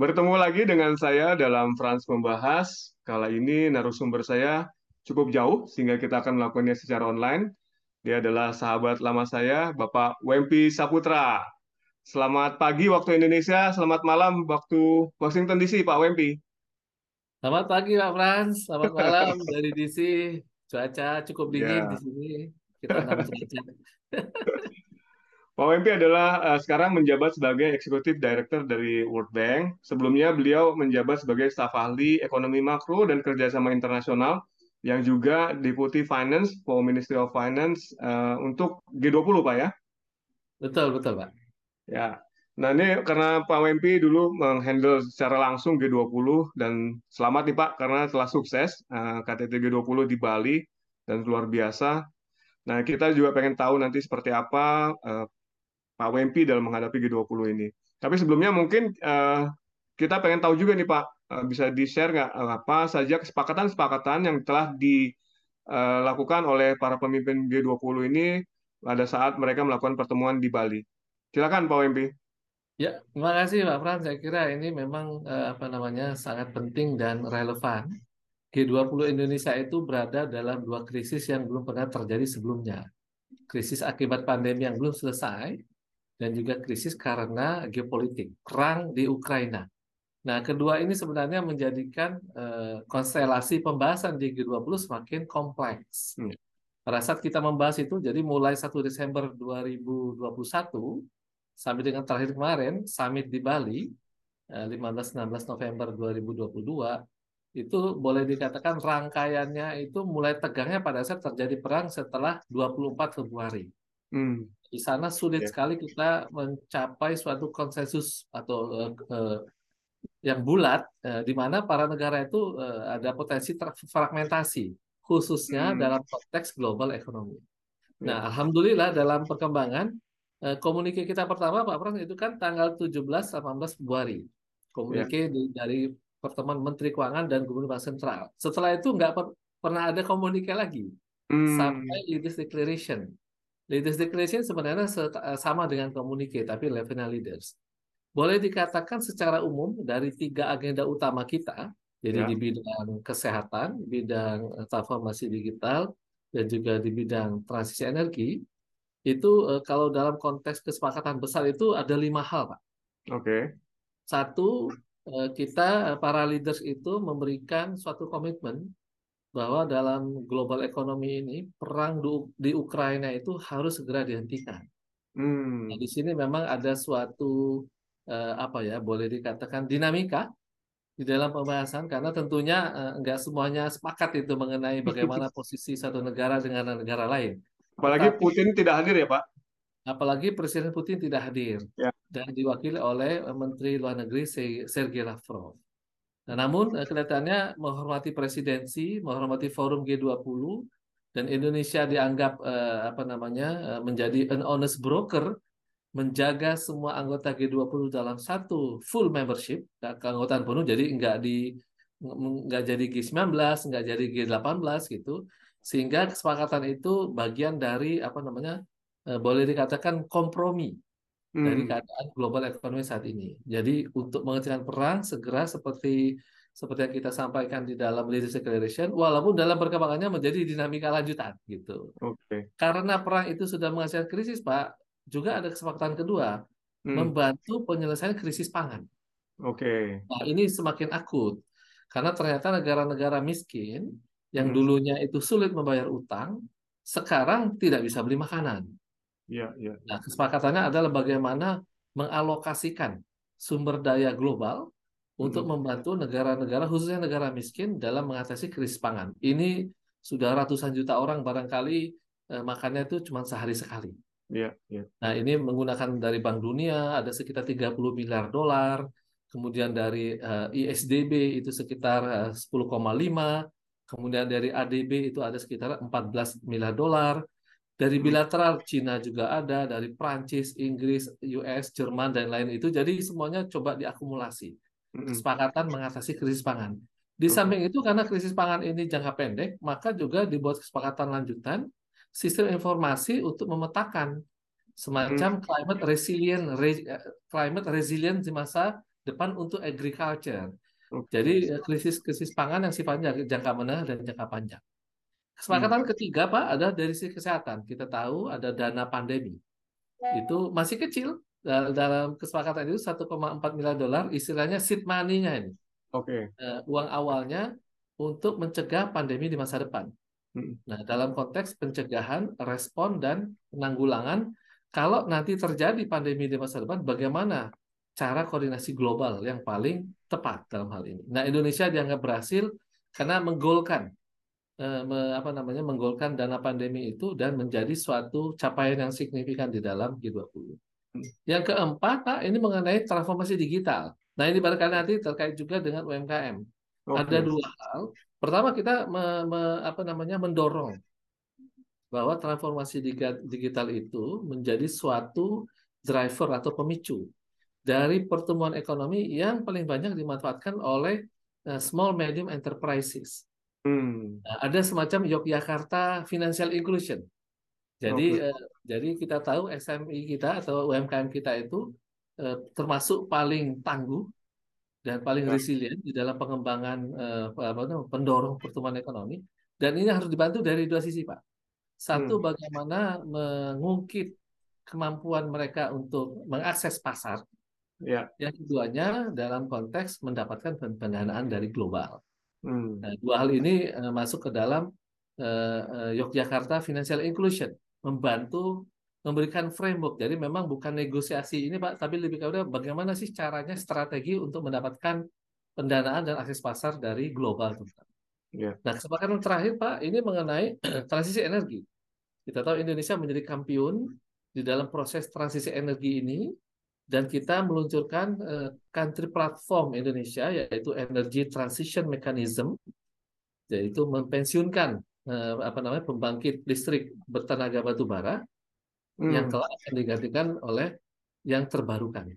Bertemu lagi dengan saya dalam Frans Membahas. Kala ini narasumber saya cukup jauh, sehingga kita akan melakukannya secara online. Dia adalah sahabat lama saya, Bapak Wempi Saputra. Selamat pagi waktu Indonesia, selamat malam waktu Washington DC, Pak Wempi. Selamat pagi Pak Frans, selamat malam dari DC. Cuaca cukup dingin Ya. di sini. Kita enam derajat. Pak Wempi adalah uh, sekarang menjabat sebagai Executive Director dari World Bank. Sebelumnya beliau menjabat sebagai staf ahli ekonomi makro dan kerjasama internasional yang juga Deputy Finance for Ministry of Finance uh, untuk G20 Pak ya? Betul, betul Pak. Ya. Nah ini karena Pak Wempi dulu menghandle secara langsung G20 dan selamat nih Pak karena telah sukses uh, KTT G20 di Bali dan luar biasa. Nah kita juga pengen tahu nanti seperti apa uh, Pak Wempi dalam menghadapi G20 ini. Tapi sebelumnya mungkin uh, kita pengen tahu juga nih Pak, uh, bisa di-share nggak uh, apa saja kesepakatan-kesepakatan yang telah dilakukan oleh para pemimpin G20 ini pada saat mereka melakukan pertemuan di Bali. Silakan Pak Wempi. Ya, terima kasih Pak Frans. Saya kira ini memang eh, apa namanya sangat penting dan relevan. G20 Indonesia itu berada dalam dua krisis yang belum pernah terjadi sebelumnya. Krisis akibat pandemi yang belum selesai dan juga krisis karena geopolitik, perang di Ukraina. Nah, kedua ini sebenarnya menjadikan uh, konstelasi pembahasan di G20 semakin kompleks. Hmm. Pada saat kita membahas itu, jadi mulai 1 Desember 2021 sampai dengan terakhir kemarin, summit di Bali, 15-16 eh, November 2022, itu boleh dikatakan rangkaiannya itu mulai tegangnya pada saat terjadi perang setelah 24 Februari. Hmm. Di sana sulit yeah. sekali kita mencapai suatu konsensus atau uh, uh, yang bulat, uh, di mana para negara itu uh, ada potensi fragmentasi, khususnya hmm. dalam konteks global ekonomi. Yeah. Nah, alhamdulillah dalam perkembangan uh, komunike kita pertama Pak Pras itu kan tanggal 17-18 Februari. Komunike yeah. di, dari pertemuan Menteri Keuangan dan Gubernur Bank Sentral. Setelah itu nggak per pernah ada komunike lagi hmm. sampai leaders declaration Leaders Declaration sebenarnya eh, sama dengan komunike, tapi levelnya leaders. Boleh dikatakan secara umum dari tiga agenda utama kita, jadi ya. di bidang kesehatan, bidang eh, transformasi digital, dan juga di bidang transisi energi, itu eh, kalau dalam konteks kesepakatan besar itu ada lima hal, Pak. Oke. Okay. Satu, kita para leaders itu memberikan suatu komitmen bahwa dalam global ekonomi ini perang di Ukraina itu harus segera dihentikan. Hmm. Nah, di sini memang ada suatu eh, apa ya boleh dikatakan dinamika di dalam pembahasan karena tentunya eh, enggak semuanya sepakat itu mengenai bagaimana posisi satu negara dengan negara lain. Apalagi Tapi, Putin tidak hadir ya Pak? Apalagi Presiden Putin tidak hadir ya. dan diwakili oleh Menteri Luar Negeri Sergei Lavrov. Nah, namun eh, kelihatannya menghormati presidensi, menghormati forum G20 dan Indonesia dianggap eh, apa namanya eh, menjadi an honest broker menjaga semua anggota G20 dalam satu full membership, keanggotaan penuh, jadi nggak di nggak jadi G19, nggak jadi G18 gitu, sehingga kesepakatan itu bagian dari apa namanya boleh dikatakan kompromi hmm. dari keadaan global ekonomi saat ini. Jadi untuk menghentikan perang segera seperti seperti yang kita sampaikan di dalam leadership declaration, walaupun dalam perkembangannya menjadi dinamika lanjutan gitu. Oke. Okay. Karena perang itu sudah menghasilkan krisis, Pak, juga ada kesepakatan kedua hmm. membantu penyelesaian krisis pangan. Oke. Okay. Nah ini semakin akut karena ternyata negara-negara miskin yang hmm. dulunya itu sulit membayar utang, sekarang tidak bisa beli makanan. Ya, ya. Nah, kesepakatannya adalah bagaimana mengalokasikan sumber daya global untuk hmm. membantu negara-negara khususnya negara miskin dalam mengatasi krisis pangan. Ini sudah ratusan juta orang barangkali eh, makannya itu cuma sehari sekali. Ya, ya. Nah, ini menggunakan dari Bank Dunia ada sekitar 30 miliar dolar, kemudian dari eh, ISDB itu sekitar eh, 10,5, kemudian dari ADB itu ada sekitar 14 miliar dolar, dari hmm. bilateral Cina juga ada, dari Prancis, Inggris, US, Jerman dan lain itu. Jadi semuanya coba diakumulasi. Hmm. Kesepakatan mengatasi krisis pangan. Di samping itu karena krisis pangan ini jangka pendek, maka juga dibuat kesepakatan lanjutan sistem informasi untuk memetakan semacam hmm. climate resilient re, climate resilient di masa depan untuk agriculture. Jadi eh, krisis-krisis pangan yang sifatnya jangka menengah dan jangka panjang. Kesepakatan Hmm. ketiga Pak ada dari sisi kesehatan. Kita tahu ada dana pandemi. Itu masih kecil. Dal- Dalam kesepakatan itu 1,4 miliar dolar, istilahnya seed money-nya ini. Oke. Eh, uang awalnya untuk mencegah pandemi di masa depan. Hmm. Nah, dalam konteks pencegahan, respon, dan penanggulangan, kalau nanti terjadi pandemi di masa depan, bagaimana cara koordinasi global yang paling tepat dalam hal ini? Nah, Indonesia dianggap berhasil karena menggolkan, me- apa namanya, menggolkan dana pandemi itu dan menjadi suatu capaian yang signifikan di dalam G20. Yang keempat, Pak, ini mengenai transformasi digital. Nah, ini barangkali nanti terkait juga dengan UMKM. Ada Oke. dua hal. Pertama, kita me- me- apa namanya mendorong bahwa transformasi digital itu menjadi suatu driver atau pemicu dari pertumbuhan ekonomi yang paling banyak dimanfaatkan oleh eh, small medium enterprises. Hmm. Nah, ada semacam Yogyakarta Financial Inclusion. Jadi, Oke. eh, jadi kita tahu SMI kita atau UMKM kita itu eh, termasuk paling tangguh dan paling Ya. resilient di dalam pengembangan eh, apa namanya, pendorong pertumbuhan ekonomi. Dan ini harus dibantu dari dua sisi, Pak. Satu, Hmm. bagaimana mengungkit kemampuan mereka untuk mengakses pasar. Ya. Yang keduanya dalam konteks mendapatkan pendanaan dari global. Hmm. Nah, dua hal ini eh, masuk ke dalam eh, eh, Yogyakarta Financial Inclusion, membantu memberikan framework. Jadi memang bukan negosiasi ini Pak, tapi lebih kepada bagaimana sih caranya strategi untuk mendapatkan pendanaan dan akses pasar dari global. terutama. Ya. Nah, kesepakatan terakhir Pak, ini mengenai transisi energi. Kita tahu Indonesia menjadi kampiun di dalam proses transisi energi ini dan kita meluncurkan eh, country platform Indonesia yaitu Energy Transition Mechanism yaitu mempensiunkan eh, apa namanya pembangkit listrik bertenaga batu bara yang Hmm. kelak akan digantikan oleh yang terbarukan.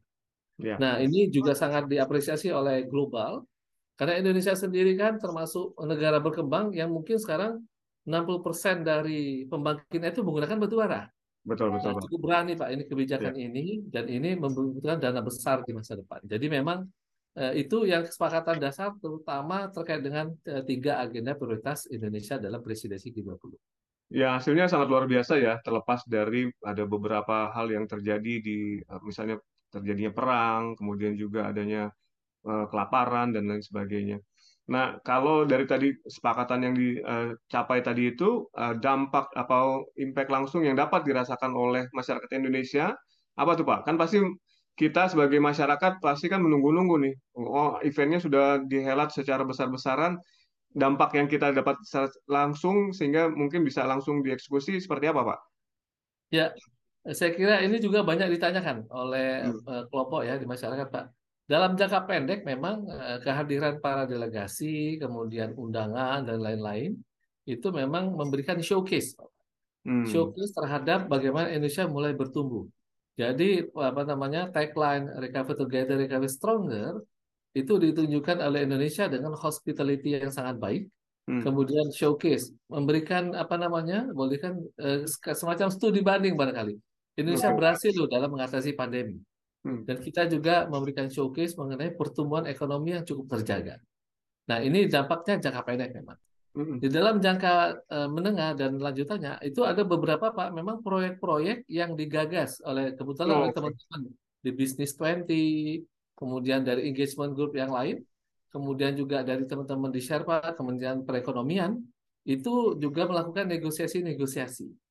Ya. Nah, ini juga sangat diapresiasi oleh global karena Indonesia sendiri kan termasuk negara berkembang yang mungkin sekarang 60% dari pembangkitnya itu menggunakan batu bara. Betul, betul, Nah, cukup berani Pak ini Ya. kebijakan ini dan ini membutuhkan dana besar di masa depan. Jadi memang eh, itu yang kesepakatan dasar terutama terkait dengan eh, tiga agenda prioritas Indonesia dalam presidensi G20. Ya, hasilnya sangat luar biasa ya, terlepas dari ada beberapa hal yang terjadi di eh, misalnya terjadinya perang, kemudian juga adanya eh, kelaparan dan lain sebagainya. Nah, kalau dari tadi kesepakatan yang dicapai tadi itu eh, dampak atau impact langsung yang dapat dirasakan oleh masyarakat Indonesia, apa tuh Pak? Kan pasti kita sebagai masyarakat pasti kan menunggu-nunggu nih. Oh, eventnya sudah dihelat secara besar-besaran, dampak yang kita dapat langsung sehingga mungkin bisa langsung dieksekusi seperti apa, Pak? Ya, saya kira ini juga banyak ditanyakan oleh Hmm. eh, kelompok ya di masyarakat, Pak. Dalam jangka pendek memang eh, kehadiran para delegasi, kemudian undangan dan lain-lain itu memang memberikan showcase, Hmm. showcase terhadap bagaimana Indonesia mulai bertumbuh. Jadi apa namanya tagline Recover Together, Recover Stronger itu ditunjukkan oleh Indonesia dengan hospitality yang sangat baik Hmm. kemudian showcase, memberikan apa namanya, memberikan eh, semacam studi banding barangkali. Indonesia berhasil loh dalam mengatasi pandemi. Hmm. Dan kita juga memberikan showcase mengenai pertumbuhan ekonomi yang cukup terjaga. Nah, ini dampaknya jangka pendek memang. Hmm. Di dalam jangka eh, menengah dan lanjutannya, itu ada beberapa Pak, memang proyek-proyek yang digagas oleh kebetulan Oh, oleh teman-teman di Business 20, kemudian dari engagement group yang lain, kemudian juga dari teman-teman di Sherpa, Kementerian Perekonomian, itu juga melakukan negosiasi-negosiasi.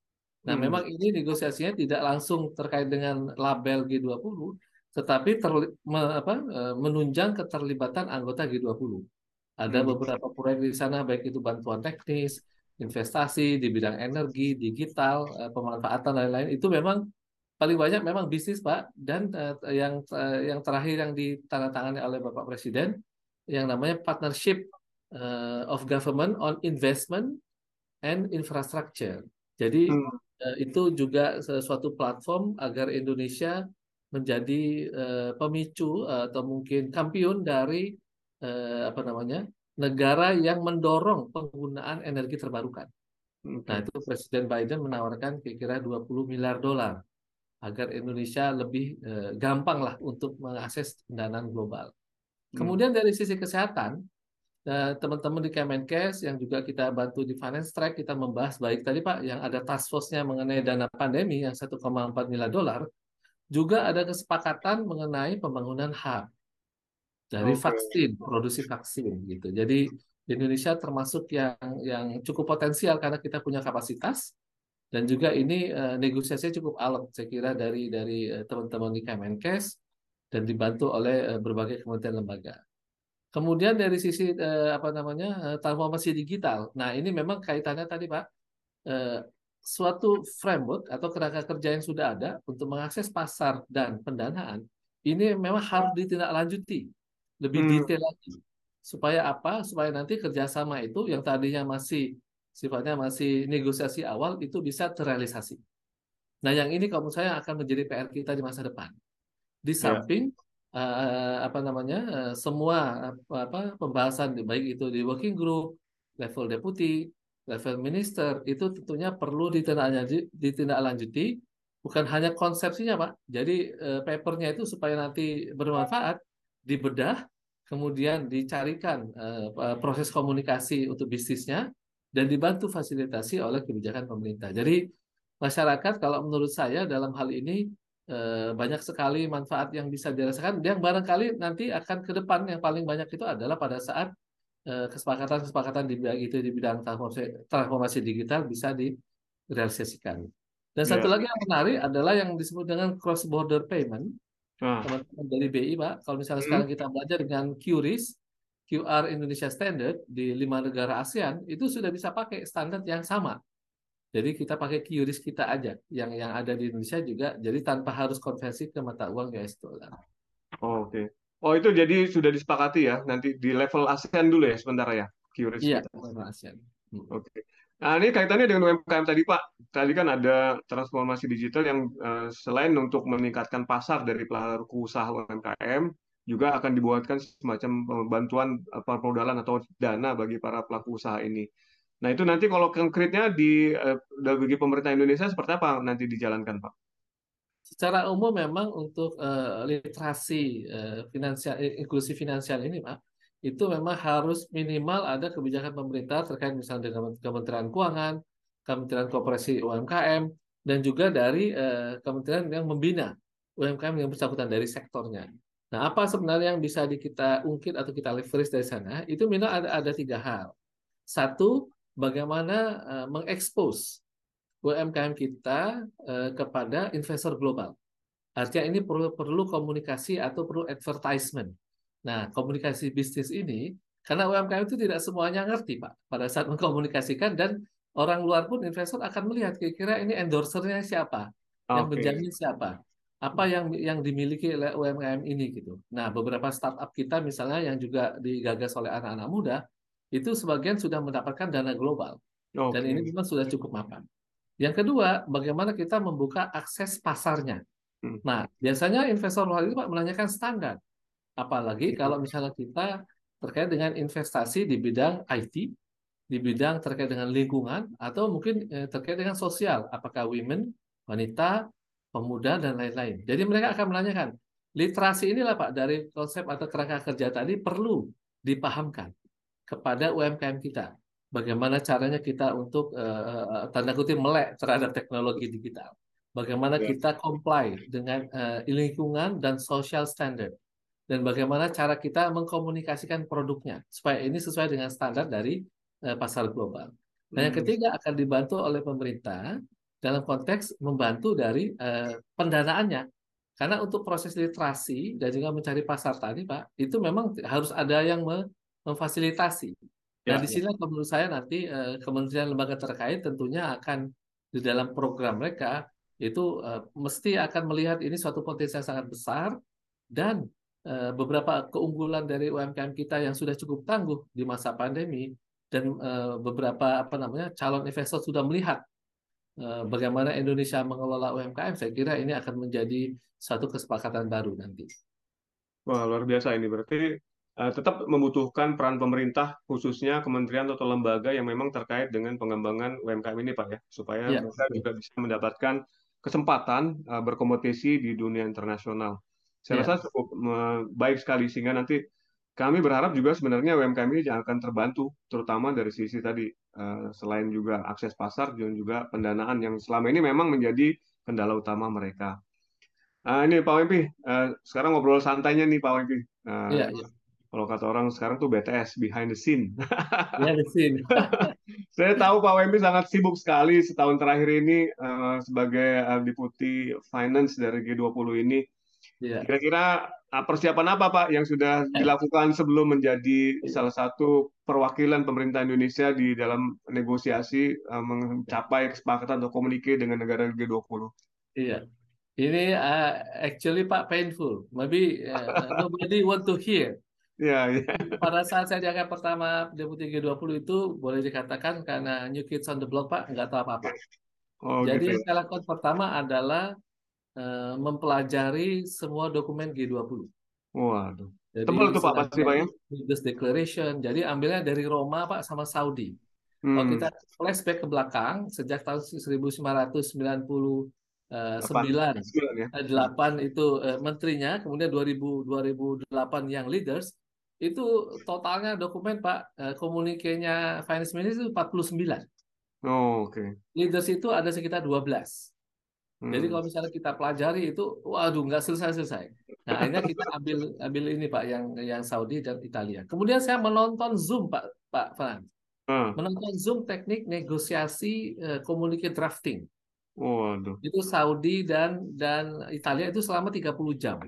Nah, Hmm. memang ini negosiasinya tidak langsung terkait dengan label G20, tetapi terli- me- apa, eh, menunjang keterlibatan anggota G20. Ada Hmm. beberapa proyek di sana, baik itu bantuan teknis, investasi di bidang energi, digital, eh, pemanfaatan lain-lain. Itu memang paling banyak memang bisnis, Pak. Dan eh, yang eh, yang terakhir yang ditandatangani oleh Bapak Presiden, yang namanya Partnership eh, of Government on Investment and Infrastructure. Jadi Hmm. Eh, itu juga sesuatu platform agar Indonesia menjadi eh, pemicu atau mungkin kampiun dari eh, apa namanya negara yang mendorong penggunaan energi terbarukan. Nah itu Presiden Biden menawarkan kira-kira 20 miliar dolar agar Indonesia lebih gampang lah untuk mengakses pendanaan global. Hmm. Kemudian dari sisi kesehatan, eh, teman-teman di Kemenkes yang juga kita bantu di Finance Track kita membahas baik tadi Pak yang ada task force-nya mengenai dana pandemi yang 1,4 miliar dolar juga ada kesepakatan mengenai pembangunan hub dari vaksin, produksi vaksin gitu. Jadi Indonesia termasuk yang yang cukup potensial karena kita punya kapasitas dan juga ini eh, negosiasinya cukup alot saya kira dari dari eh, teman-teman di Kemenkes dan dibantu oleh eh, berbagai kementerian lembaga. Kemudian dari sisi eh, apa namanya eh, transformasi digital. Nah ini memang kaitannya tadi Pak eh, suatu framework atau kerangka kerja yang sudah ada untuk mengakses pasar dan pendanaan ini memang harus ditindaklanjuti lebih Hmm. detail lagi supaya apa? Supaya nanti kerjasama itu yang tadinya masih sifatnya masih negosiasi awal itu bisa terrealisasi. Nah, yang ini kalau menurut saya akan menjadi PR kita di masa depan. Di Ya. samping eh, apa namanya eh, semua apa, apa, pembahasan baik itu di working group, level deputi, level minister itu tentunya perlu ditindaklanjuti, bukan hanya konsepsinya Pak. Jadi eh, papernya itu supaya nanti bermanfaat dibedah kemudian dicarikan eh, proses komunikasi untuk bisnisnya dan dibantu fasilitasi oleh kebijakan pemerintah. Jadi masyarakat kalau menurut saya dalam hal ini eh, banyak sekali manfaat yang bisa dirasakan. Yang barangkali nanti akan ke depan yang paling banyak itu adalah pada saat eh, kesepakatan-kesepakatan di bidang itu di bidang transformasi, transformasi digital bisa direalisasikan. Dan satu Ya. lagi yang menarik adalah yang disebut dengan cross border payment Nah, teman-teman dari BI Pak, kalau misalnya Hmm. sekarang kita belajar dengan QRIS, QR Indonesia Standard di lima negara ASEAN itu sudah bisa pakai standar yang sama. Jadi kita pakai QRIS kita aja yang yang ada di Indonesia juga, jadi tanpa harus konversi ke mata uang US dollar. Oke. Oh, itu jadi sudah disepakati ya, nanti di level ASEAN dulu ya sementara ya, QRIS Iya, kita. level ASEAN. Hmm. Oke. Nah, ini kaitannya dengan UMKM tadi, Pak. Tadi kan ada transformasi digital yang eh, selain untuk meningkatkan pasar dari pelaku usaha UMKM, juga akan dibuatkan semacam eh, bantuan eh, permodalan atau dana bagi para pelaku usaha ini. Nah, itu nanti kalau konkretnya di eh, bagi pemerintah Indonesia seperti apa nanti dijalankan, Pak? Secara umum memang untuk eh, literasi eh, finansial inklusi finansial ini, Pak, itu memang harus minimal ada kebijakan pemerintah terkait misalnya dengan Kementerian Keuangan, Kementerian Koperasi UMKM, dan juga dari eh, kementerian yang membina UMKM yang bersangkutan dari sektornya. Nah, apa sebenarnya yang bisa di- kita ungkit atau kita leverage dari sana? Itu minimal ada, ada tiga hal. Satu, bagaimana eh, mengekspos UMKM kita eh, kepada investor global. Artinya ini perlu perlu komunikasi atau perlu advertisement. Nah, komunikasi bisnis ini karena UMKM itu tidak semuanya ngerti, Pak, pada saat mengkomunikasikan dan orang luar pun investor akan melihat kira-kira ini endorsernya siapa, yang Oke. menjamin siapa, apa yang yang dimiliki oleh UMKM ini gitu. Nah, beberapa startup kita misalnya yang juga digagas oleh anak-anak muda itu sebagian sudah mendapatkan dana global dan Oke. ini memang sudah cukup mapan. Yang kedua, bagaimana kita membuka akses pasarnya. Hmm. Nah, biasanya investor luar itu Pak menanyakan standar. Apalagi kalau misalnya kita terkait dengan investasi di bidang IT, di bidang terkait dengan lingkungan, atau mungkin eh, terkait dengan sosial, apakah women, wanita, pemuda, dan lain-lain. Jadi mereka akan menanyakan, literasi inilah Pak, dari konsep atau kerangka kerja tadi perlu dipahamkan kepada UMKM kita. Bagaimana caranya kita untuk eh, tanda kutip melek terhadap teknologi digital. Bagaimana Ya. kita comply dengan eh, lingkungan dan social standard. Dan bagaimana cara kita mengkomunikasikan produknya supaya ini sesuai dengan standar dari eh, pasar global. Dan yang Hmm. ketiga akan dibantu oleh pemerintah dalam konteks membantu dari eh, pendanaannya. Karena untuk proses literasi dan juga mencari pasar tadi, Pak, itu memang harus ada yang me- memfasilitasi. Nah, Ya, di ya. sini menurut saya nanti eh, kementerian lembaga terkait tentunya akan di dalam program mereka itu eh, mesti akan melihat ini suatu potensi yang sangat besar dan eh, beberapa keunggulan dari UMKM kita yang sudah cukup tangguh di masa pandemi dan eh, beberapa apa namanya calon investor sudah melihat eh, bagaimana Indonesia mengelola UMKM, saya kira ini akan menjadi suatu kesepakatan baru nanti. Wah, luar biasa ini. Berarti tetap membutuhkan peran pemerintah, khususnya kementerian atau lembaga yang memang terkait dengan pengembangan UMKM ini, Pak ya, supaya Ya, mereka juga bisa mendapatkan kesempatan uh, berkompetisi di dunia internasional. Saya Iya. rasa cukup uh, baik sekali sehingga nanti kami berharap juga sebenarnya UMKM ini akan terbantu, terutama dari sisi tadi uh, selain juga akses pasar dan juga pendanaan yang selama ini memang menjadi kendala utama mereka. Uh, ini Pak Wempi, uh, sekarang ngobrol santainya nih Pak Wempi. Uh, Iya, iya. Kalau kata orang sekarang tuh BTS, behind the scene. Iya di sini. Saya tahu Pak Wempi sangat sibuk sekali setahun terakhir ini uh, sebagai uh, Deputi Finance dari G20 ini. Iya. Kira-kira uh, persiapan apa Pak yang sudah dilakukan sebelum menjadi salah satu perwakilan pemerintah Indonesia di dalam negosiasi uh, mencapai kesepakatan atau komunikasi dengan negara G20? Iya. Ini uh, actually Pak painful. Maybe uh, nobody want to hear. Ya, ya. Pada saat saya diangkat pertama Deputi G20 itu boleh dikatakan karena new kids on the block Pak nggak tahu apa-apa. Oh, Jadi gitu. saya lakukan pertama adalah uh, mempelajari semua dokumen G20. Waduh. Jadi Tebal tuh Pak pasti Pak ya? Leaders Declaration. Jadi ambilnya dari Roma Pak sama Saudi. Hmm. Kalau kita flashback ke belakang sejak tahun 1999 Delapan, sembilan ya. eh, delapan itu eh, menterinya, kemudian 2000 2008 yang leaders itu totalnya dokumen Pak eh, komunikenya finance minister itu 49. Oh, oke. Okay. Leaders itu ada sekitar 12. Hmm. Jadi kalau misalnya kita pelajari itu, waduh nggak selesai-selesai. Nah akhirnya kita ambil ambil ini Pak yang yang Saudi dan Italia. Kemudian saya menonton Zoom Pak Pak Frans. Hmm. Menonton Zoom teknik negosiasi uh, komunikasi drafting. Waduh. Itu Saudi dan dan Italia itu selama 30 jam.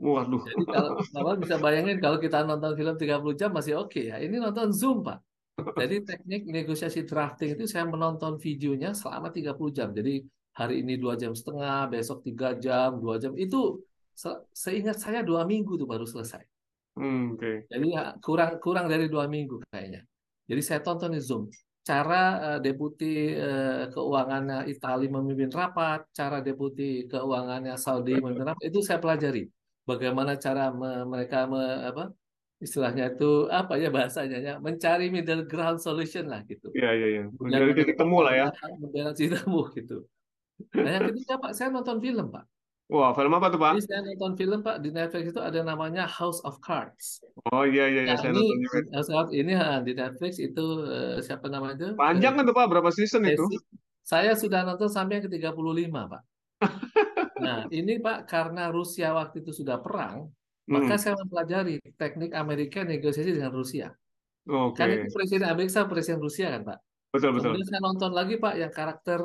Waduh. Jadi kalau Bapak bisa bayangin kalau kita nonton film 30 jam masih oke okay, ya. Ini nonton Zoom, Pak. Jadi teknik negosiasi drafting itu saya menonton videonya selama 30 jam. Jadi hari ini dua jam setengah, besok tiga jam, dua jam. Itu se seingat saya dua minggu tuh baru selesai. Hmm, Oke. Okay. Jadi ya, kurang kurang dari dua minggu kayaknya. Jadi saya tonton di Zoom cara uh, deputi uh, keuangannya Italia memimpin rapat, cara deputi keuangannya Saudi memimpin rapat itu saya pelajari. Bagaimana cara me mereka me apa istilahnya itu apa ya bahasanya ya mencari middle ground solution lah gitu. Iya iya iya. Mencari titik temu lah ya. Mencari titik temu gitu. Nah yang ketiga Pak saya nonton film Pak. Wah, film apa tuh, Pak? Jadi saya nonton film, Pak, di Netflix itu ada namanya House of Cards. Oh iya iya, iya. Nah, saya ini, nonton. House of ini di Netflix itu uh, siapa namanya? Panjang kan tuh, Pak? Berapa season itu? Saya sudah nonton sampai yang ke-35, Pak. Nah, ini Pak karena Rusia waktu itu sudah perang, hmm. maka saya mempelajari teknik Amerika negosiasi dengan Rusia. Oke. Okay. Kan itu presiden Amerika presiden Rusia kan, Pak? Betul betul. Kemudian saya nonton lagi, Pak, yang karakter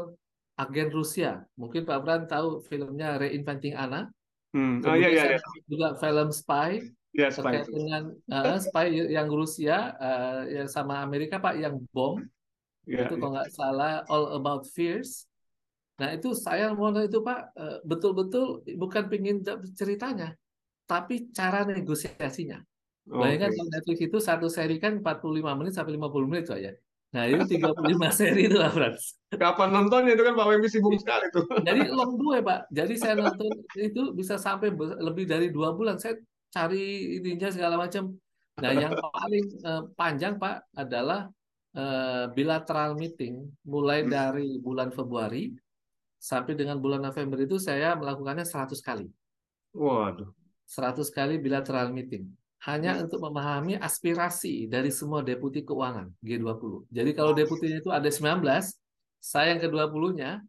agen Rusia. Mungkin Pak Bran tahu filmnya Reinventing Anna. Hmm. Oh iya iya. iya. Juga film Spy. Ya, spy terkait dengan uh, spy yang Rusia uh, yang sama Amerika Pak yang bom. Ya, itu kalau nggak salah All About Fears. Nah itu saya mau itu Pak betul-betul uh, bukan pingin ceritanya, tapi cara negosiasinya. Bayangkan okay. kalau Netflix itu satu seri kan 45 menit sampai 50 menit saja. Nah itu 35 seri itu lah Frans. Kapan nontonnya itu kan Pak Wempi sibuk sekali tuh. Jadi long dua Pak. Jadi saya nonton itu bisa sampai lebih dari dua bulan. Saya cari ininya segala macam. Nah yang paling uh, panjang Pak adalah uh, bilateral meeting mulai dari bulan Februari sampai dengan bulan November itu saya melakukannya 100 kali. Waduh. 100 kali bilateral meeting hanya untuk memahami aspirasi dari semua deputi keuangan G20. Jadi kalau deputinya itu ada 19, saya yang ke-20-nya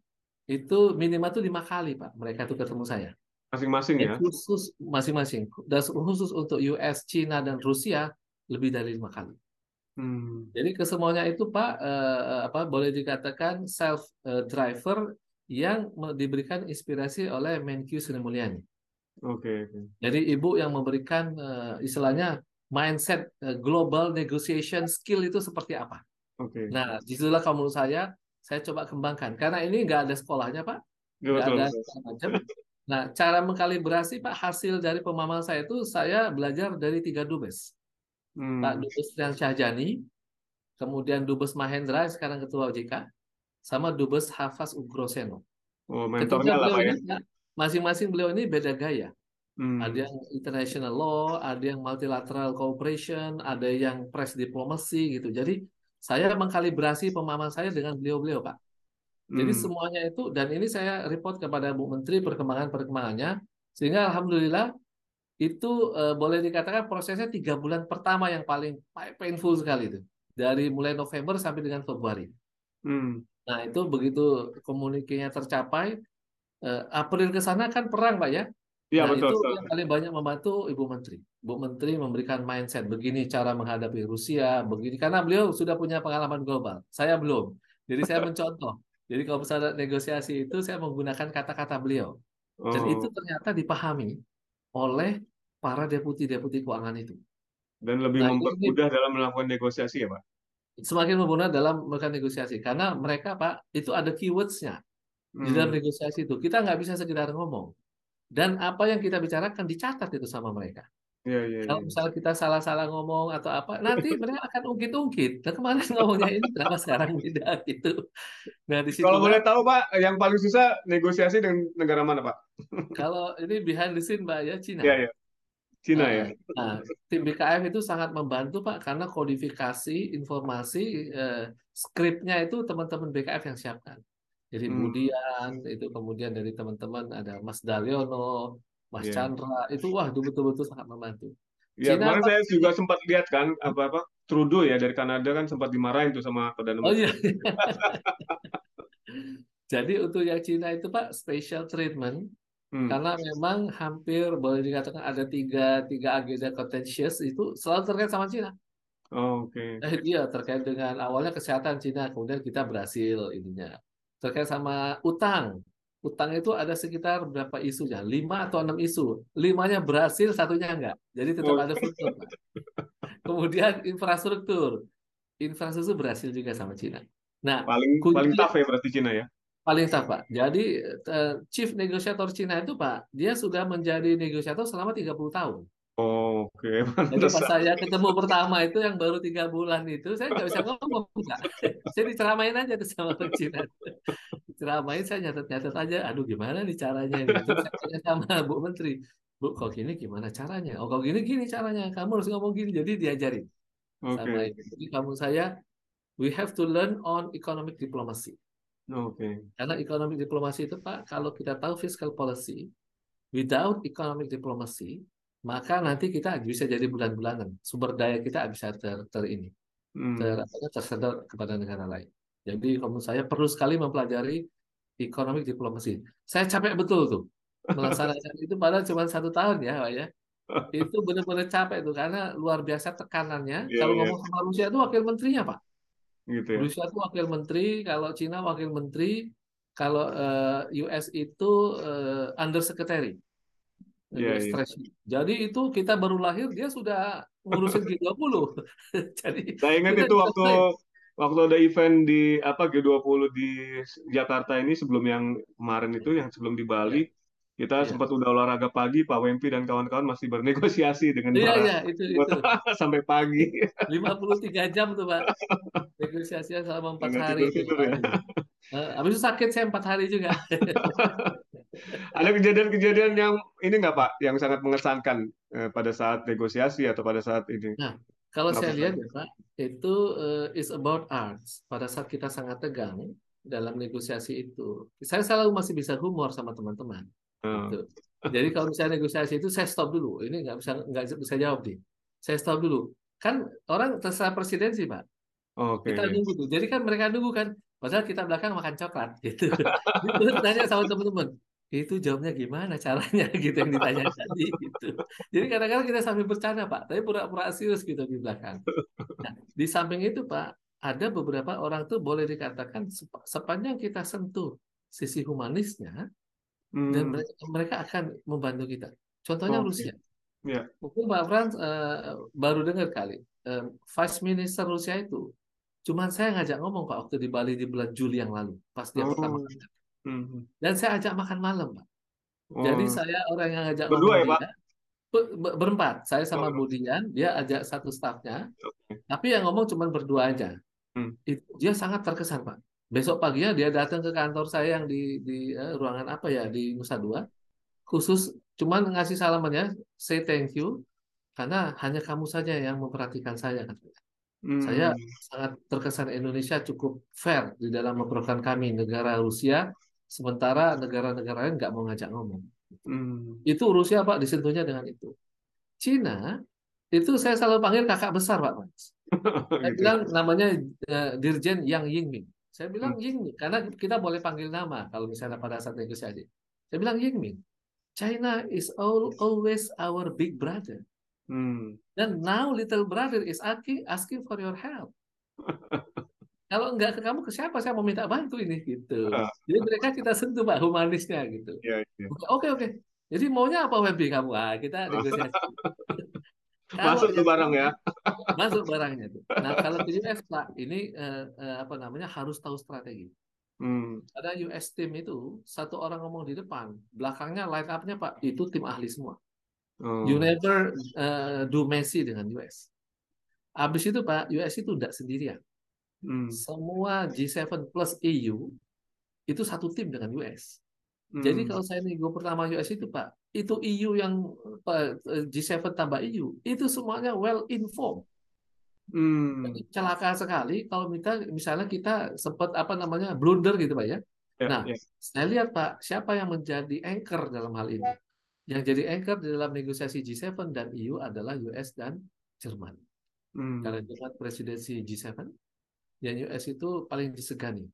itu minimal itu lima kali Pak mereka itu ketemu saya. Masing-masing ya? Khusus masing-masing. Dan khusus untuk US, Cina dan Rusia lebih dari lima kali. Hmm. Jadi kesemuanya itu Pak eh, apa boleh dikatakan self driver yang diberikan inspirasi oleh Menkyu Sri Mulyani. Oke. Okay, okay. Jadi ibu yang memberikan uh, istilahnya mindset uh, global negotiation skill itu seperti apa. Oke. Okay. Nah, di situlah kalau menurut saya saya coba kembangkan karena ini nggak ada sekolahnya pak, nggak ada macam. Nah, cara mengkalibrasi pak hasil dari pemahaman saya itu saya belajar dari tiga dubes, hmm. Pak Dubes Rian Syahjani, kemudian Dubes Mahendra sekarang ketua OJK, sama Dubes Hafaz Ugroseno. Oh, mentornya lah pak ya masing-masing beliau ini beda gaya. Hmm. Ada yang international law, ada yang multilateral cooperation, ada yang press diplomacy gitu. Jadi saya mengkalibrasi pemahaman saya dengan beliau-beliau, Pak. Jadi Hmm. semuanya itu dan ini saya report kepada Bu Menteri perkembangan-perkembangannya sehingga alhamdulillah itu eh, boleh dikatakan prosesnya tiga bulan pertama yang paling painful sekali itu dari mulai November sampai dengan Februari. Hmm. Nah itu begitu komunikasinya tercapai eh, April ke sana kan perang Pak ya. Iya Nah betul, itu betul. yang paling banyak membantu Ibu Menteri. Bu Menteri memberikan mindset begini cara menghadapi Rusia, begini karena beliau sudah punya pengalaman global. Saya belum. Jadi saya mencontoh. Jadi kalau misalnya negosiasi itu saya menggunakan kata-kata beliau. Dan itu Oh. ternyata dipahami oleh para deputi-deputi keuangan itu. Dan lebih Nah, mempermudah dalam melakukan negosiasi ya, Pak? Semakin membenar dalam melakukan negosiasi karena mereka Pak itu ada keywords-nya di dalam Hmm. negosiasi itu. Kita nggak bisa sekedar ngomong. Dan apa yang kita bicarakan dicatat itu sama mereka. Iya, iya, Kalau iya. misalnya kita salah-salah ngomong atau apa, nanti mereka akan ungkit-ungkit. Nah, kemarin ngomongnya ini kenapa sekarang beda gitu. Nah, Kalau di situlah boleh tahu, Pak, yang paling susah negosiasi dengan negara mana, Pak? kalau ini behind the scene Mbak ya Cina. Iya, iya. Cina Heeh. ya. Nah, tim BKF itu sangat membantu Pak karena kodifikasi informasi eh, skripnya itu teman-teman BKF yang siapkan. Jadi Hmm. Budian itu kemudian dari teman-teman ada Mas Daryono, Mas Iya. Chandra itu wah betul-betul sangat membantu. Ya, Cina kemarin Pak saya juga sempat lihat kan apa-apa Trudeau ya dari Kanada kan sempat dimarahin tuh sama Perdana Oh Menteri. iya. Jadi untuk yang Cina itu Pak special treatment Hmm. karena memang hampir boleh dikatakan ada tiga tiga agenda contentious itu selalu terkait sama Cina. Oh, Oke. Eh, iya terkait dengan awalnya kesehatan Cina, kemudian kita berhasil ininya. Terkait sama utang. Utang itu ada sekitar berapa isunya? Lima atau enam isu. Limanya berhasil, satunya enggak. Jadi tetap Oh, ada. Pak. Kemudian infrastruktur. Infrastruktur berhasil juga sama Cina. Nah, paling paling kunci tough ya berarti Cina ya. Paling tough, Pak. Jadi eh, chief negotiator Cina itu, Pak, dia sudah menjadi negosiator selama 30 tahun. Oh, Oke, Jadi pas saya ketemu pertama itu yang baru tiga bulan itu, saya nggak bisa ngomong, Pak. Saya diceramain aja tuh sama orang Cina. Diceramain, saya nyatet-nyatet aja. Aduh, gimana nih caranya ini? Terus saya tanya sama Bu Menteri. Bu, kok gini gimana caranya? Oh, kok gini gini caranya. Kamu harus ngomong gini. Jadi diajarin sama Oke. itu. Jadi kamu saya, we have to learn on economic diplomacy. Oke. Karena economic diplomacy itu, Pak, kalau kita tahu fiscal policy, without economic diplomacy, maka nanti kita bisa jadi bulan-bulanan. Sumber daya kita bisa ter, ter ini, ter, Hmm. apa, tersedot kepada negara lain. Jadi kalau menurut saya perlu sekali mempelajari economic diplomacy. Saya capek betul tuh melaksanakan itu padahal cuma satu tahun ya, Pak ya. Itu benar-benar capek tuh karena luar biasa tekanannya. Iya, Kalau iya, ngomong sama Rusia itu wakil menterinya, Pak. Gitu ya. Rusia itu wakil menteri, kalau Cina wakil menteri, kalau eh, US itu eh, under secretary. Iya, US iya. Treasury. Jadi itu kita baru lahir dia sudah ngurusin G20. Jadi Saya ingat itu waktu waktu ada event di apa G20 di Jakarta ini sebelum yang kemarin itu yang sebelum di Bali kita iya. sempat udah olahraga pagi Pak Wempi dan kawan-kawan masih bernegosiasi dengan Iya, para iya, itu itu. sampai pagi. 53 jam tuh, Pak. Negosiasinya selama empat Nggak hari itu. ya. Eh, habis itu sakit saya empat hari juga. Ada kejadian-kejadian yang ini nggak Pak, yang sangat mengesankan eh, pada saat negosiasi atau pada saat ini? Nah, kalau saya lihat ya Pak, itu eh, is about arts. Pada saat kita sangat tegang dalam negosiasi itu, saya selalu masih bisa humor sama teman-teman. Oh, Gitu. Jadi kalau misalnya negosiasi itu saya stop dulu. Ini nggak bisa nggak bisa jawab nih. Saya stop dulu. Kan orang terserah presidensi Pak. Oke. Kita nunggu tuh. Jadi kan mereka nunggu kan. Padahal kita belakang makan coklat gitu. Terus tanya sama teman-teman. Itu jawabnya gimana caranya gitu yang ditanya tadi gitu. Jadi kadang-kadang kita sambil bercanda Pak, tapi pura-pura serius gitu di belakang. Nah, di samping itu Pak, ada beberapa orang tuh boleh dikatakan sep- sepanjang kita sentuh sisi humanisnya dan Hmm, mereka, mereka akan membantu kita. Contohnya oke. Rusia. Ya. Mungkin Pak Frans eh, baru dengar kali. Eh, Vice Minister Rusia itu Cuman saya ngajak ngomong Pak waktu di Bali di bulan Juli yang lalu, pas dia pertama Oh. kali. Hmm. Dan saya ajak makan malam, Pak. Jadi Oh. saya orang yang ngajak Berdua ngomong ya, Pak? dia, berempat. Saya sama Oh, Budian, dia ajak satu stafnya, oke. tapi yang ngomong cuma berdua aja. Hmm. Itu, dia sangat terkesan, Pak. Besok paginya dia datang ke kantor saya yang di, di eh, ruangan apa ya, di Nusa Dua, khusus cuman ngasih salamannya, say thank you, karena hanya kamu saja yang memperhatikan saya, katanya. Saya Hmm. sangat terkesan Indonesia cukup fair di dalam memperlakukan kami negara Rusia, sementara negara-negara lain nggak mau ngajak ngomong. Hmm. Itu Rusia Pak disentuhnya dengan itu. Cina itu saya selalu panggil kakak besar Pak Mas. Saya gitu. bilang namanya eh, Dirjen Yang Yingming. Saya bilang Hmm. Yingming karena kita boleh panggil nama kalau misalnya pada saat negosiasi. Saya bilang Yingming. China is all, always our big brother. Hmm. Dan now little brother is asking asking for your help. Kalau enggak ke kamu ke siapa saya mau minta bantu ini gitu. Jadi mereka kita sentuh Pak humanisnya gitu. Iya, iya. Oke oke. Jadi maunya apa WB kamu? Ah, kita negosiasi. Masuk ke barang ya. masuk barangnya tuh. Nah, kalau Pak, ini eh, eh, apa namanya harus tahu strategi. Hmm. Ada US team itu satu orang ngomong di depan, belakangnya line up-nya Pak itu tim ahli semua. Oh. You never eh, do messy dengan US. Habis itu Pak, US itu tidak sendirian. Hmm. Semua G7 plus EU itu satu tim dengan US. Jadi Hmm. kalau saya nego pertama US itu Pak, itu EU yang Pak, G7 tambah EU, itu semuanya well informed. Hmm. Celaka sekali kalau kita misalnya kita sempat apa namanya blunder gitu Pak ya. Ya, Nah, ya. saya lihat Pak, siapa yang menjadi anchor dalam hal ini? Yang jadi anchor di dalam negosiasi G7 dan EU adalah US dan Jerman. Hmm. Karena dengan presidensi G7, yang US itu paling disegani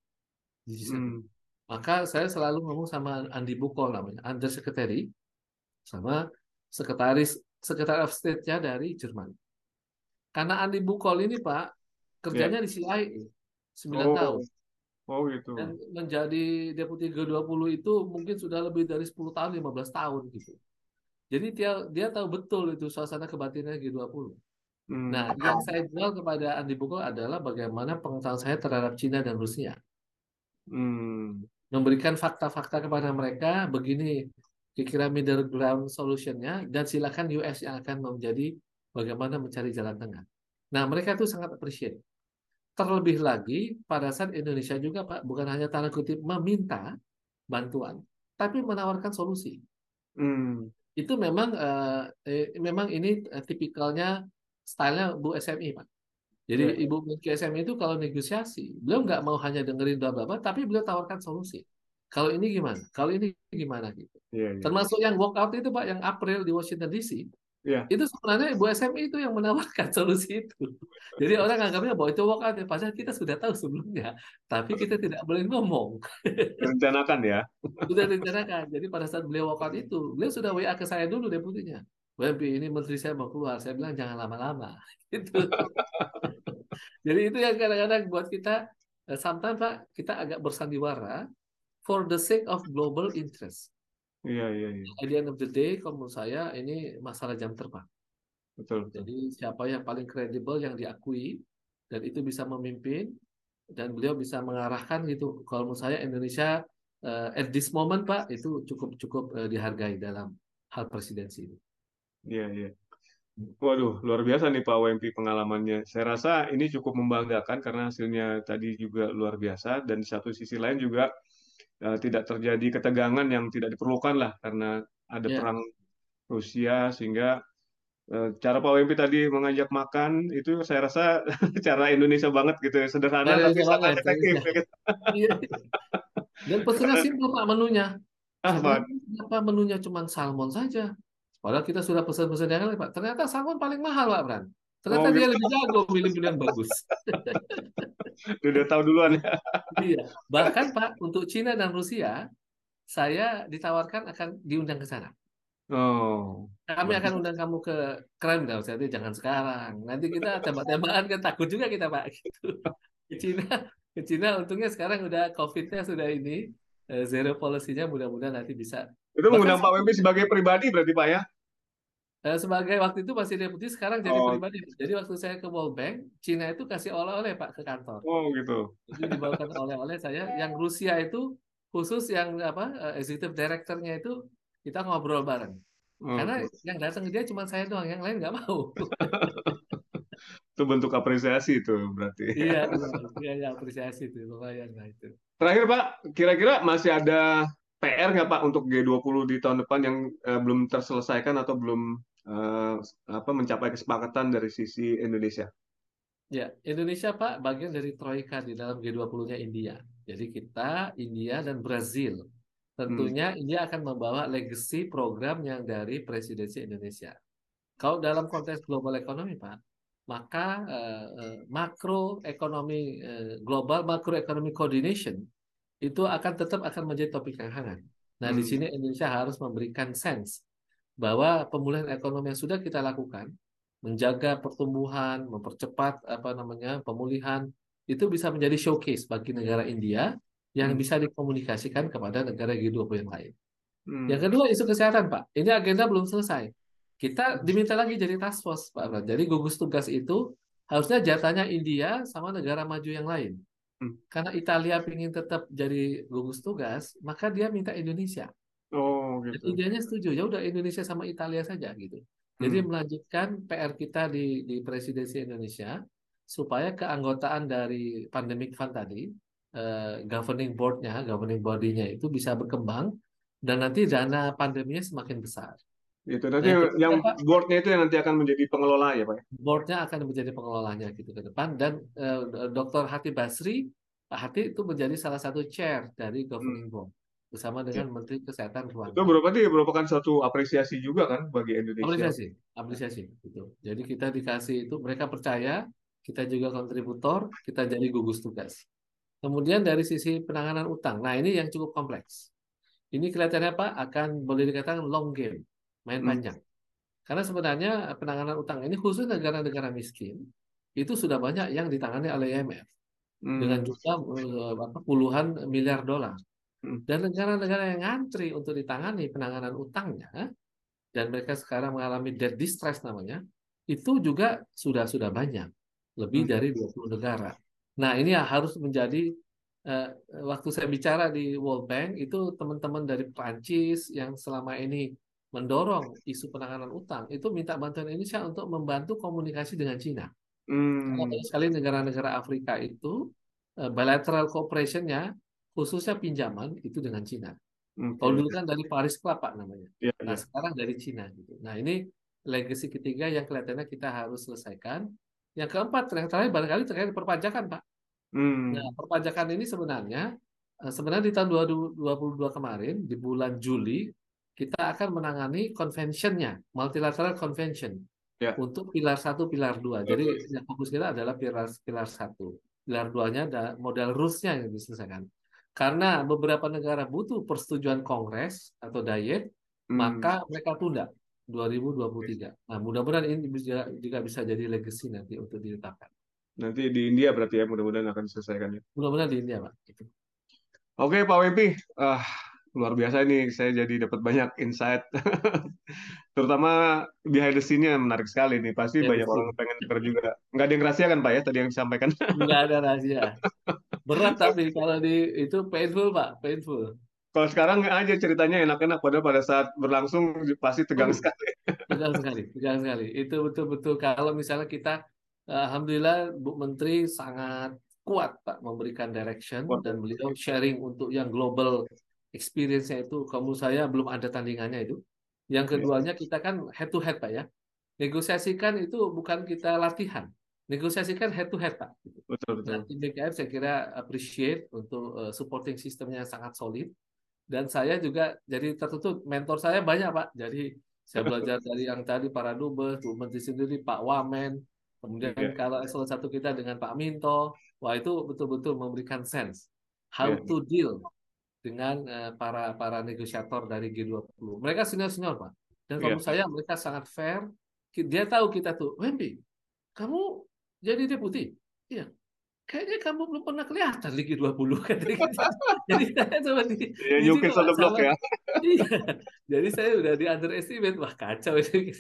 di G7. Hmm. Maka saya selalu ngomong sama Andi Bukol namanya, Under Secretary, sama sekretaris Secretary of State-nya dari Jerman. Karena Andi Bukol ini Pak, kerjanya di CIA 9 Oh. tahun. Oh gitu. Dan menjadi deputi G20 itu mungkin sudah lebih dari 10 tahun, 15 tahun gitu. Jadi dia dia tahu betul itu suasana kebatinan G20. Hmm. Nah, yang saya jual kepada Andi Bukol adalah bagaimana pengetahuan saya terhadap Cina dan Rusia. Hmm. Memberikan fakta-fakta kepada mereka, begini kira-kira middle ground solution-nya, dan silakan US yang akan menjadi bagaimana mencari jalan tengah. Nah, mereka itu sangat appreciate. Terlebih lagi, pada saat Indonesia juga, Pak, bukan hanya tanda kutip meminta bantuan, tapi menawarkan solusi. Hmm. Itu memang eh, eh, memang ini eh, tipikalnya stylenya Bu SMI, Pak. Jadi Ya. Ibu Menteri SMI itu kalau negosiasi, beliau nggak mau hanya dengerin bla bla bla, tapi beliau tawarkan solusi. Kalau ini gimana? Kalau ini gimana gitu. Iya, iya. Termasuk yang walkout itu Pak, yang April di Washington DC, Iya. itu sebenarnya Ibu SMI itu yang menawarkan solusi itu. Jadi orang anggapnya bahwa itu walkout, ya. padahal kita sudah tahu sebelumnya, tapi kita tidak boleh ngomong. Rencanakan ya. Sudah direncanakan. Jadi pada saat beliau walkout itu, beliau sudah WA ke saya dulu deputinya. WMP ini menteri saya mau keluar. Saya bilang jangan lama-lama. Gitu. Jadi itu yang kadang-kadang buat kita, eh, sometimes Pak, kita agak bersandiwara for the sake of global interest. Iya, iya, iya. At the end of the day, kalau menurut saya ini masalah jam terbang. Betul. betul. Jadi siapa yang paling kredibel yang diakui dan itu bisa memimpin dan beliau bisa mengarahkan gitu. Kalau menurut saya Indonesia eh, at this moment Pak itu cukup cukup eh, dihargai dalam hal presidensi ini. Iya, iya. Waduh, luar biasa nih Pak WMP pengalamannya. Saya rasa ini cukup membanggakan karena hasilnya tadi juga luar biasa dan di satu sisi lain juga eh, tidak terjadi ketegangan yang tidak diperlukan lah karena ada Ya. perang Rusia sehingga eh, cara Pak WMP tadi mengajak makan itu saya rasa cara Indonesia banget gitu ya. Sederhana tapi sangat efektif. iya. Iya. Dan pesennya simpel Pak menunya. Ah, Pak. kenapa menunya cuma salmon saja? Padahal kita sudah pesan-pesan yang lain Pak. Ternyata salmon paling mahal Pak Bran. Ternyata Oh, dia gitu. lebih jago milih-milih yang bagus. Udah tahu duluan ya. Iya. Bahkan Pak untuk Cina dan Rusia saya ditawarkan akan diundang ke sana. Oh, Kami bagus. akan undang kamu ke Kremlin, jadi jangan sekarang. Nanti kita tembak-tembakan kan takut juga kita Pak. Gitu. Ke Cina, ke Cina untungnya sekarang udah COVID-nya sudah ini eh, zero policy-nya mudah-mudahan nanti bisa. Itu mengundang Pak WMP sebagai pribadi berarti Pak ya? Eh, sebagai waktu itu masih deputi, sekarang jadi Oh, pribadi. Jadi waktu saya ke World Bank, Cina itu kasih oleh-oleh Pak ke kantor. oh gitu. Jadi dibawakan oleh-oleh saya. Yang Rusia itu khusus yang apa eh, executive director-nya itu kita ngobrol bareng. Karena Oke. yang datang dia cuma saya doang, yang lain nggak mau. Itu bentuk apresiasi itu berarti. Iya, iya, iya, apresiasi itu lumayan lah itu. Terakhir Pak, kira-kira masih ada PR nggak Pak untuk G20 di tahun depan yang eh, belum terselesaikan atau belum eh, apa mencapai kesepakatan dari sisi Indonesia? Ya, Indonesia Pak bagian dari Troika di dalam G20-nya India. Jadi kita, India, dan Brazil. Hmm. Tentunya India akan membawa legacy program yang dari presidensi Indonesia. Kalau dalam konteks global ekonomi, Pak, maka eh, eh, makro ekonomi eh, global, makro ekonomi coordination itu akan tetap akan menjadi topik yang hangat. Nah, di Hmm. sini Indonesia harus memberikan sense bahwa pemulihan ekonomi yang sudah kita lakukan, menjaga pertumbuhan, mempercepat apa namanya pemulihan, itu bisa menjadi showcase bagi negara India yang Hmm. bisa dikomunikasikan kepada negara G20 yang lain. Hmm. Yang kedua isu kesehatan, Pak. Ini agenda belum selesai. Kita diminta lagi jadi task force, Pak. Abram. Jadi gugus tugas itu harusnya jatahnya India sama negara maju yang lain. Hmm. Karena Italia ingin tetap jadi gugus tugas, maka dia minta Indonesia. Oh, Dan gitu. Indianya setuju, ya udah Indonesia sama Italia saja gitu. Jadi Hmm. melanjutkan PR kita di di presidensi Indonesia supaya keanggotaan dari pandemic fund tadi, eh, governing board-nya, governing body-nya itu bisa berkembang dan nanti dana pandeminya semakin besar. Nah, Nanti yang yang ketiga Pak, boardnya itu yang nanti akan menjadi pengelola ya, Pak? ya? board-nya akan menjadi pengelolanya gitu ke depan dan eh, Dr. Hati Basri, Pak Hati itu menjadi salah satu chair dari Hmm. governing board bersama Ya. dengan Menteri Kesehatan Itu Rwanda. berarti merupakan suatu apresiasi juga kan bagi Indonesia. Apresiasi, apresiasi gitu. Jadi kita dikasih itu mereka percaya, kita juga kontributor, kita jadi gugus tugas. Kemudian dari sisi penanganan utang, nah ini yang cukup kompleks. Ini kelihatannya Pak akan boleh dikatakan long game, main Hmm. panjang. Karena sebenarnya penanganan utang ini khusus negara-negara miskin itu sudah banyak yang ditangani oleh IMF dengan Hmm. jumlah eh, apa, puluhan miliar dolar. Hmm. Dan negara-negara yang ngantri untuk ditangani penanganan utangnya dan mereka sekarang mengalami debt distress namanya, itu juga sudah sudah banyak, lebih Hmm. dari 20 negara. Nah, ini harus menjadi eh, waktu saya bicara di World Bank itu teman-teman dari Prancis yang selama ini mendorong isu penanganan utang itu minta bantuan Indonesia untuk membantu komunikasi dengan Cina. Karena Hmm. banyak sekali negara-negara Afrika itu eh, bilateral cooperation-nya khususnya pinjaman itu dengan Cina. Oke, Kalau dulu oke. kan dari Paris Club Pak namanya. Iya, Nah iya. sekarang dari Cina gitu. Nah ini legacy ketiga yang kelihatannya kita harus selesaikan. Yang keempat, yang terakhir barangkali terkait perpajakan Pak. Hmm. Nah perpajakan ini sebenarnya eh, sebenarnya di tahun 2022 kemarin di bulan Juli kita akan menangani conventionnya multilateral convention Ya. untuk pilar satu pilar dua. Jadi yang fokus kita adalah pilar pilar satu. Pilar duanya ada modal rules-nya yang diselesaikan. Karena beberapa negara butuh persetujuan Kongres atau Diet, Hmm. maka mereka tunda 2023. Nah, mudah-mudahan ini bisa, juga bisa jadi legacy nanti untuk ditetapkan. Nanti di India berarti ya mudah-mudahan akan diselesaikan ya. Mudah-mudahan di India, Pak. Oke, Pak Wempi. Ah, luar biasa ini saya jadi dapat banyak insight. Terutama behind the scene-nya menarik sekali nih. Pasti Ya, banyak orang sini. pengen dengar juga. Nggak ada yang rahasia kan Pak ya tadi yang disampaikan? Nggak ada rahasia. Berat tapi kalau di itu painful, Pak. Painful. Kalau sekarang aja ceritanya enak-enak, padahal pada saat berlangsung pasti tegang Aduh, sekali. tegang sekali, tegang sekali. Itu betul-betul kalau misalnya kita, eh, Alhamdulillah Bu Menteri sangat kuat Pak memberikan direction dan beliau sharing untuk yang global experience-nya itu. Kamu saya belum ada tandingannya itu. Yang keduanya kita kan head to head Pak ya. Negosiasikan itu bukan kita latihan. Negosiasikan head to head Pak. Betul, betul. Nah, tim BKF saya kira appreciate untuk uh, supporting sistemnya yang sangat solid. Dan saya juga jadi tertutup. Mentor saya banyak, Pak. Jadi saya belajar dari yang tadi para dubes, Bu Menteri sendiri, Pak Wamen. Kemudian Iya. kalau eselon satu kita dengan Pak Minto. Wah, itu betul-betul memberikan sense. How Iya. to deal dengan uh, para para negosiator dari G20. Mereka senior-senior, Pak. Dan Iya. kalau saya mereka sangat fair. Dia tahu kita tuh, Wempi, kamu jadi deputi. Iya, kayaknya kamu belum pernah kelihatan di G20 kan. Jadi saya coba di, Ya, di block sama- ya. Iya. Jadi saya udah di underestimate, wah kacau ini.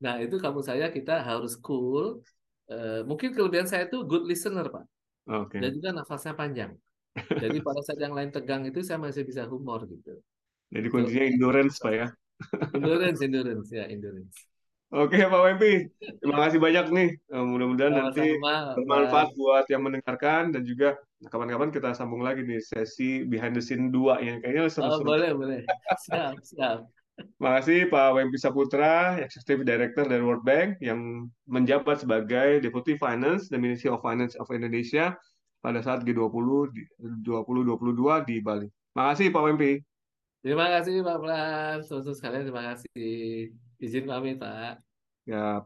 Nah itu kamu saya kita harus cool. Eh, mungkin kelebihan saya itu good listener pak, Oke. dan juga nafasnya panjang. Jadi pada saat yang lain tegang itu saya masih bisa humor gitu. Jadi kuncinya endurance, Pak ya. endurance, endurance ya endurance. Oke, Pak Wempi. Terima kasih banyak nih. Eh, Mudah-mudahan nanti bermanfaat buat yang mendengarkan dan juga kapan-kapan kita sambung lagi nih sesi behind the scene 2 yang kayaknya Oh, seru-seru. boleh, boleh. Siap, siap. Makasih Pak Wempi Saputra, Executive Director dari World Bank yang menjabat sebagai Deputy Finance dan Ministry of Finance of Indonesia pada saat G20 di 2022 di Bali. Makasih Pak Wempi. Terima kasih Pak Pras, Terus sekalian terima kasih. Izin pamit Pak. Ya.